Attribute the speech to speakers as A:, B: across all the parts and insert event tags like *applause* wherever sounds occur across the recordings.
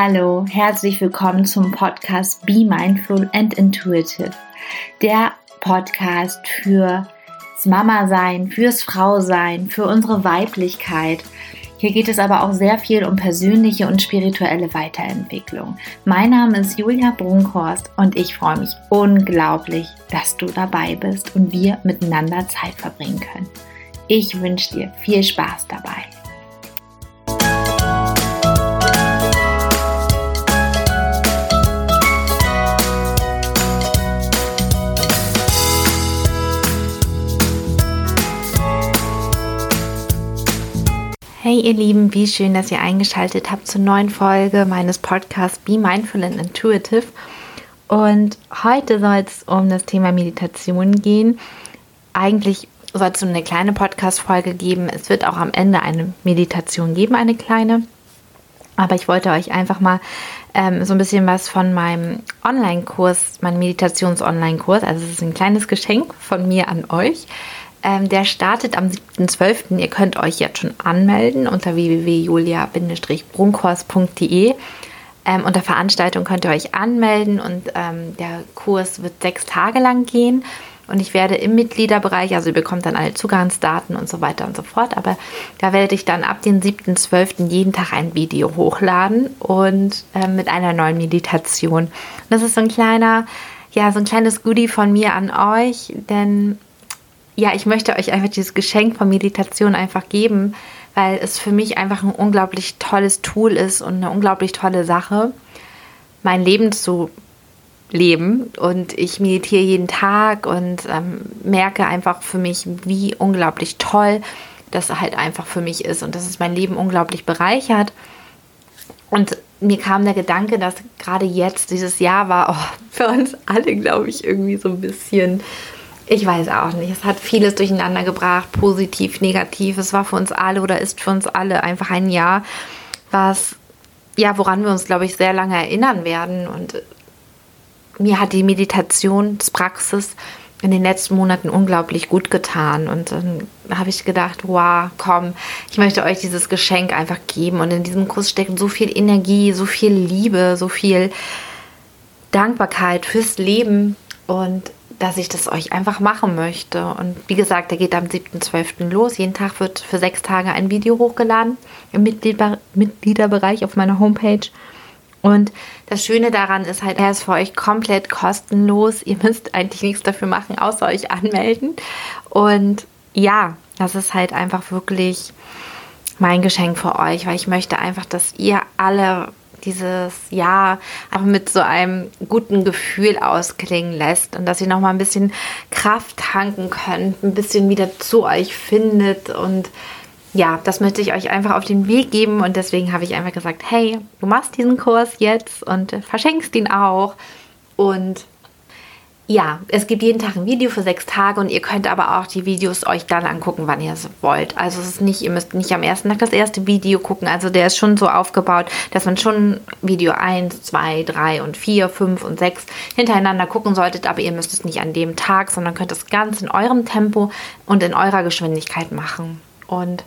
A: Hallo, herzlich willkommen zum Podcast Be Mindful and Intuitive. Der Podcast fürs Mama-Sein, fürs Frau-Sein, für unsere Weiblichkeit. Hier geht es aber auch sehr viel um persönliche und spirituelle Weiterentwicklung. Mein Name ist Julia Brunkhorst und ich freue mich unglaublich, dass du dabei bist und wir miteinander Zeit verbringen können. Ich wünsche dir viel Spaß dabei. Hey ihr Lieben, wie schön, dass ihr eingeschaltet habt zur neuen Folge meines Podcasts Be Mindful and Intuitive. Und heute soll es um das Thema Meditation gehen. Eigentlich soll es eine kleine Podcast-Folge geben. Es wird auch am Ende eine Meditation geben, eine kleine. Aber ich wollte euch einfach mal ähm, so ein bisschen was von meinem Online-Kurs, meinem Meditations-Online-Kurs, also es ist ein kleines Geschenk von mir an euch, ähm, der startet am 7.12. Ihr könnt euch jetzt schon anmelden unter www.julia-brunkhorst.de. Ähm, unter Veranstaltung könnt ihr euch anmelden und ähm, der Kurs wird sechs Tage lang gehen. Und ich werde im Mitgliederbereich, also ihr bekommt dann alle Zugangsdaten und so weiter und so fort, aber da werde ich dann ab dem 7.12. jeden Tag ein Video hochladen und äh, mit einer neuen Meditation. das ist so ein kleiner, ja, so ein kleines Goodie von mir an euch, denn ja, ich möchte euch einfach dieses Geschenk von Meditation einfach geben, weil es für mich einfach ein unglaublich tolles Tool ist und eine unglaublich tolle Sache, mein Leben zu leben. Und ich meditiere jeden Tag und ähm, merke einfach für mich, wie unglaublich toll das halt einfach für mich ist und dass es mein Leben unglaublich bereichert. Und mir kam der Gedanke, dass gerade jetzt, dieses Jahr war oh, für uns alle, glaube ich, irgendwie so ein bisschen ich weiß auch nicht. Es hat vieles durcheinander gebracht, positiv, negativ. Es war für uns alle oder ist für uns alle einfach ein Jahr, was, ja, woran wir uns, glaube ich, sehr lange erinnern werden. Und mir hat die Meditationspraxis in den letzten Monaten unglaublich gut getan. Und dann habe ich gedacht, wow, komm, ich möchte euch dieses Geschenk einfach geben. Und in diesem Kurs steckt so viel Energie, so viel Liebe, so viel Dankbarkeit fürs Leben. Und dass ich das euch einfach machen möchte. Und wie gesagt, der geht am 7.12. los. Jeden Tag wird für sechs Tage ein Video hochgeladen im Mitglieder Mitgliederbereich auf meiner Homepage. Und das Schöne daran ist halt, er ist für euch komplett kostenlos. *laughs* Ihr müsst eigentlich nichts dafür machen, außer euch anmelden. Und ja, das ist halt einfach wirklich mein Geschenk für euch, weil ich möchte einfach, dass ihr alle dieses Jahr einfach mit so einem guten Gefühl ausklingen lässt und dass ihr noch mal ein bisschen Kraft tanken könnt, ein bisschen wieder zu euch findet und ja, das möchte ich euch einfach auf den Weg geben und deswegen habe ich einfach gesagt, hey, du machst diesen Kurs jetzt und verschenkst ihn auch und ja, es gibt jeden Tag ein Video für sechs Tage und ihr könnt aber auch die Videos euch dann angucken, wann ihr es wollt. Also es ist nicht, ihr müsst nicht am ersten Tag das erste Video gucken. Also der ist schon so aufgebaut, dass man schon Video 1, 2, 3 und 4, 5 und 6 hintereinander gucken solltet, aber ihr müsst es nicht an dem Tag, sondern könnt es ganz in eurem Tempo und in eurer Geschwindigkeit machen. Und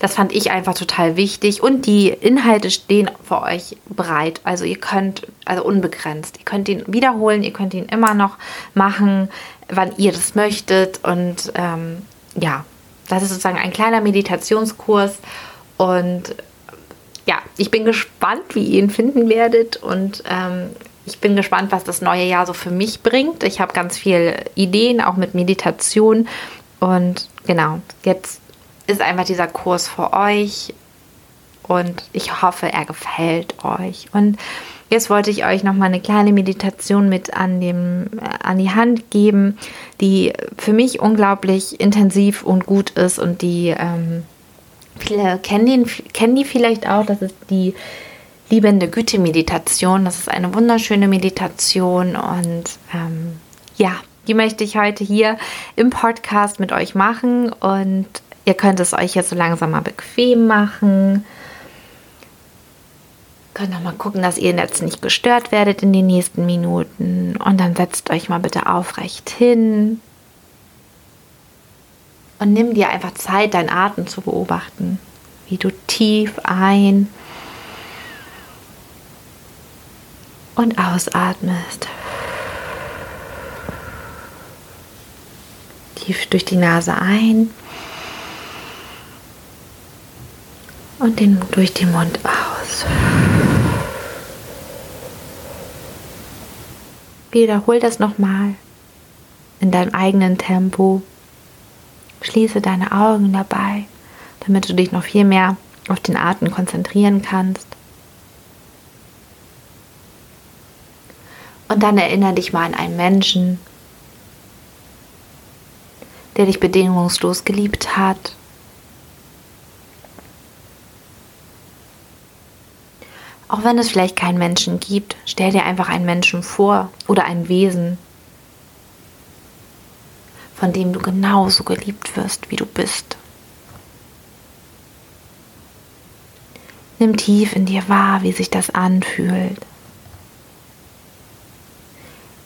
A: das fand ich einfach total wichtig. Und die Inhalte stehen für euch bereit. Also ihr könnt, also unbegrenzt. Ihr könnt ihn wiederholen, ihr könnt ihn immer noch machen, wann ihr das möchtet. Und ähm, ja, das ist sozusagen ein kleiner Meditationskurs. Und ja, ich bin gespannt, wie ihr ihn finden werdet. Und ähm, ich bin gespannt, was das neue Jahr so für mich bringt. Ich habe ganz viele Ideen, auch mit Meditation. Und genau, jetzt ist einfach dieser Kurs für euch und ich hoffe, er gefällt euch. Und jetzt wollte ich euch noch mal eine kleine Meditation mit an, dem, äh, an die Hand geben, die für mich unglaublich intensiv und gut ist und die ähm, viele kennen, den, kennen die vielleicht auch. Das ist die liebende Güte-Meditation. Das ist eine wunderschöne Meditation und ähm, ja, die möchte ich heute hier im Podcast mit euch machen und Ihr könnt es euch jetzt so langsam mal bequem machen. Könnt auch mal gucken, dass ihr jetzt nicht gestört werdet in den nächsten Minuten. Und dann setzt euch mal bitte aufrecht hin. Und nimm dir einfach Zeit, deinen Atem zu beobachten. Wie du tief ein und ausatmest. Tief durch die Nase ein und den, durch den Mund aus. Wiederhol das nochmal in deinem eigenen Tempo. Schließe deine Augen dabei, damit du dich noch viel mehr auf den Atem konzentrieren kannst. Und dann erinnere dich mal an einen Menschen, der dich bedingungslos geliebt hat. Auch wenn es vielleicht keinen Menschen gibt, stell dir einfach einen Menschen vor oder ein Wesen, von dem du genauso geliebt wirst, wie du bist. Nimm tief in dir wahr, wie sich das anfühlt.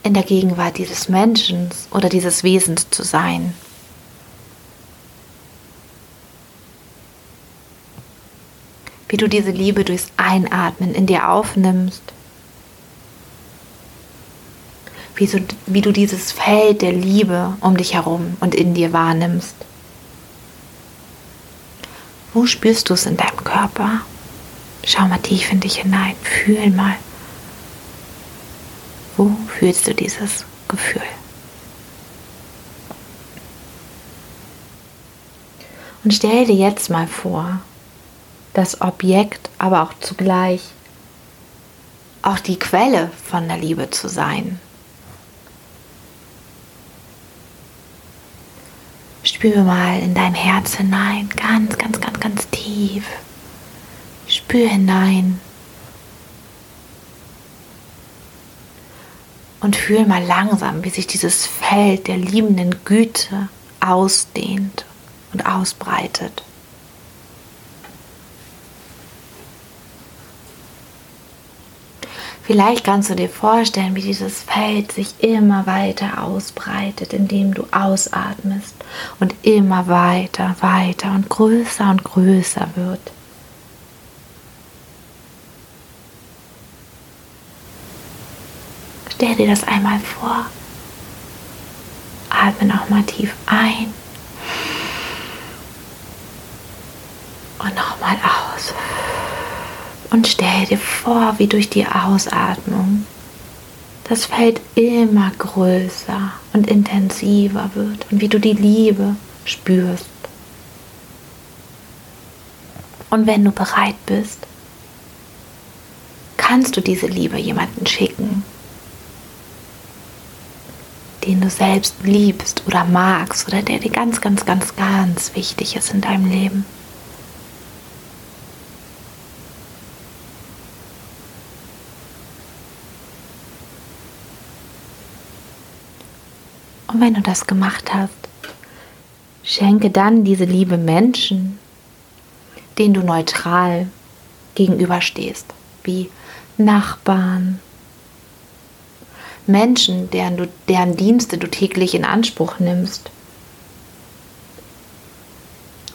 A: In der Gegenwart dieses Menschen oder dieses Wesens zu sein. Wie du diese Liebe durchs Einatmen in dir aufnimmst. Wie, so, wie du dieses Feld der Liebe um dich herum und in dir wahrnimmst. Wo spürst du es in deinem Körper? Schau mal tief in dich hinein, fühl mal. Wo fühlst du dieses Gefühl? Und stell dir jetzt mal vor, das Objekt, aber auch zugleich auch die Quelle von der Liebe zu sein. Spüre mal in dein Herz hinein, ganz, ganz, ganz, ganz tief. Spür hinein. Und fühl mal langsam, wie sich dieses Feld der liebenden Güte ausdehnt und ausbreitet. Vielleicht kannst du dir vorstellen, wie dieses Feld sich immer weiter ausbreitet, indem du ausatmest und immer weiter, weiter und größer und größer wird. Stell dir das einmal vor. Atme nochmal tief ein. Und nochmal aus. Und stell dir vor, wie durch die Ausatmung das Feld immer größer und intensiver wird und wie du die Liebe spürst. Und wenn du bereit bist, kannst du diese Liebe jemanden schicken, den du selbst liebst oder magst oder der dir ganz, ganz, ganz, ganz wichtig ist in deinem Leben. Und wenn du das gemacht hast, schenke dann diese Liebe Menschen, denen du neutral gegenüberstehst, wie Nachbarn, Menschen, deren, du, deren Dienste du täglich in Anspruch nimmst.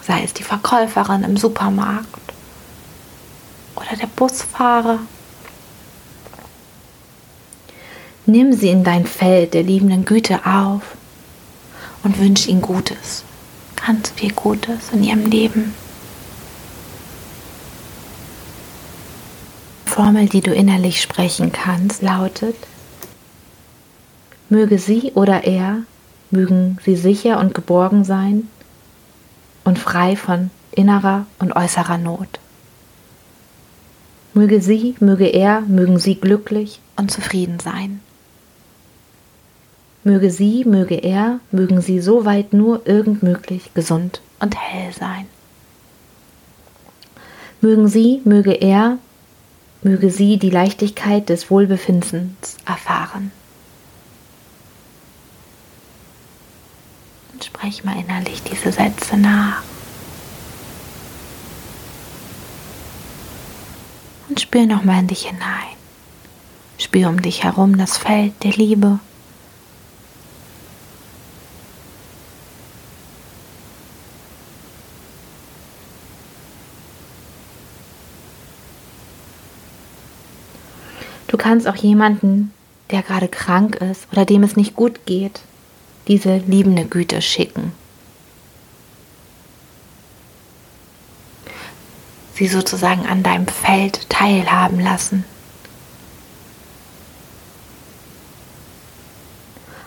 A: Sei es die Verkäuferin im Supermarkt oder der Busfahrer. Nimm sie in dein Feld der liebenden Güte auf und wünsch ihnen Gutes, ganz viel Gutes in ihrem Leben. Formel, die du innerlich sprechen kannst, lautet Möge sie oder er, mögen sie sicher und geborgen sein und frei von innerer und äußerer Not. Möge sie, möge er, mögen sie glücklich und zufrieden sein. Möge sie, möge er, mögen sie soweit nur irgend möglich gesund und hell sein. Mögen sie, möge er, möge sie die Leichtigkeit des Wohlbefindens erfahren. Und sprech mal innerlich diese Sätze nach. Und spür nochmal in dich hinein. Spür um dich herum das Feld der Liebe. Du kannst auch jemanden, der gerade krank ist oder dem es nicht gut geht, diese liebende Güte schicken. Sie sozusagen an deinem Feld teilhaben lassen.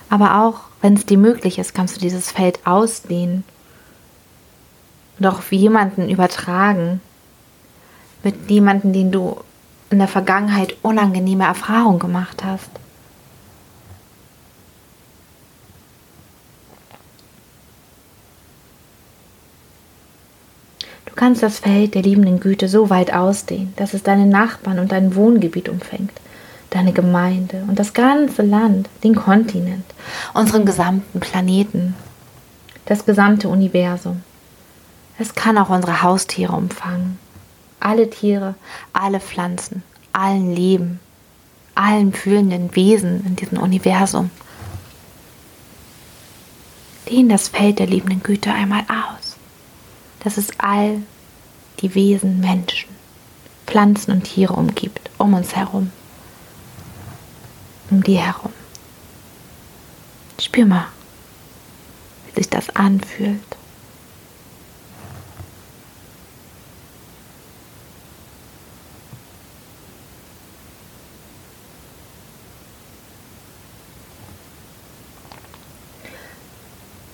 A: Aber auch, wenn es dir möglich ist, kannst du dieses Feld ausdehnen und auch auf jemanden übertragen, mit jemandem, den du in der Vergangenheit unangenehme Erfahrungen gemacht hast. Du kannst das Feld der liebenden Güte so weit ausdehnen, dass es deine Nachbarn und dein Wohngebiet umfängt, deine Gemeinde und das ganze Land, den Kontinent, unseren gesamten Planeten, das gesamte Universum. Es kann auch unsere Haustiere umfangen alle Tiere, alle Pflanzen, allen Leben, allen fühlenden Wesen in diesem Universum. Dehn das Feld der liebenden Güte einmal aus. dass es all die Wesen, Menschen, Pflanzen und Tiere umgibt, um uns herum, um die herum. Spür mal, wie sich das anfühlt.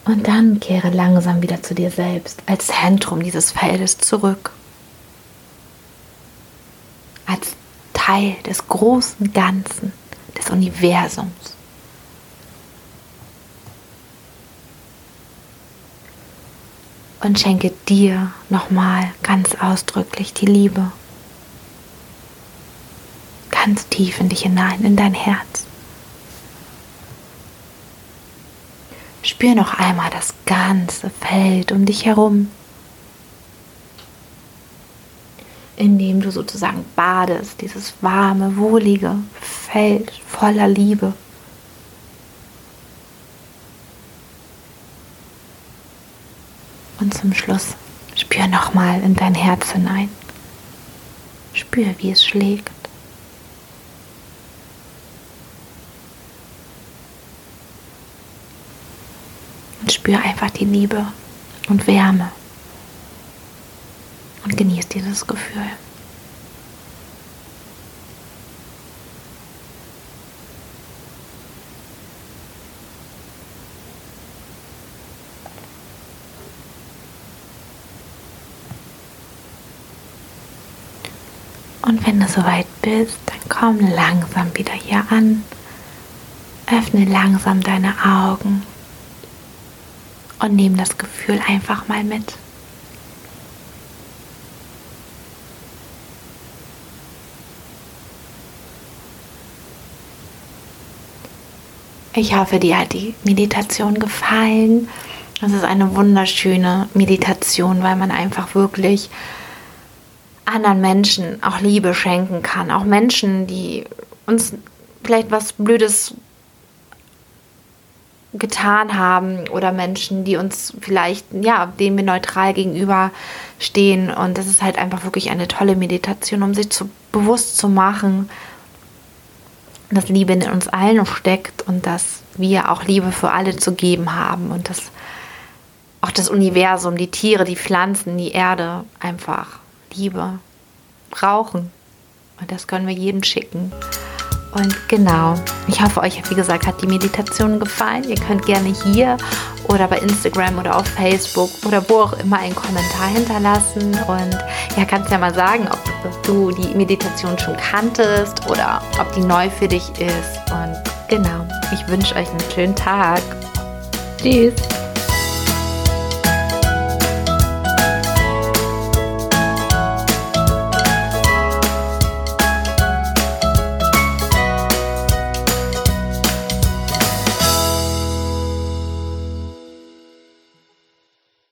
A: Und dann kehre langsam wieder zu dir selbst als Zentrum dieses Feldes zurück. Als Teil des großen Ganzen, des Universums. Und schenke dir nochmal ganz ausdrücklich die Liebe. Ganz tief in dich hinein, in dein Herz. Spür noch einmal das ganze Feld um dich herum, indem du sozusagen badest, dieses warme, wohlige Feld voller Liebe. Und zum Schluss spür nochmal in dein Herz hinein. Spür, wie es schlägt. und spür einfach die Liebe und Wärme und genieß dieses Gefühl. Und wenn du soweit bist, dann komm langsam wieder hier an. Öffne langsam deine Augen und nimm das Gefühl einfach mal mit. Ich hoffe, dir hat die Meditation gefallen. Es ist eine wunderschöne Meditation, weil man einfach wirklich anderen Menschen auch Liebe schenken kann. Auch Menschen, die uns vielleicht was Blödes getan haben oder Menschen, die uns vielleicht, ja, denen wir neutral gegenüber stehen. Und das ist halt einfach wirklich eine tolle Meditation, um sich zu, bewusst zu machen, dass Liebe in uns allen steckt und dass wir auch Liebe für alle zu geben haben und dass auch das Universum, die Tiere, die Pflanzen, die Erde einfach Liebe brauchen. Und das können wir jedem schicken. Und genau, ich hoffe, euch, wie gesagt, hat die Meditation gefallen. Ihr könnt gerne hier oder bei Instagram oder auf Facebook oder wo auch immer einen Kommentar hinterlassen. Und ja, kannst ja mal sagen, ob, du die Meditation schon kanntest oder ob die neu für dich ist. Und genau, ich wünsche euch einen schönen Tag. Tschüss.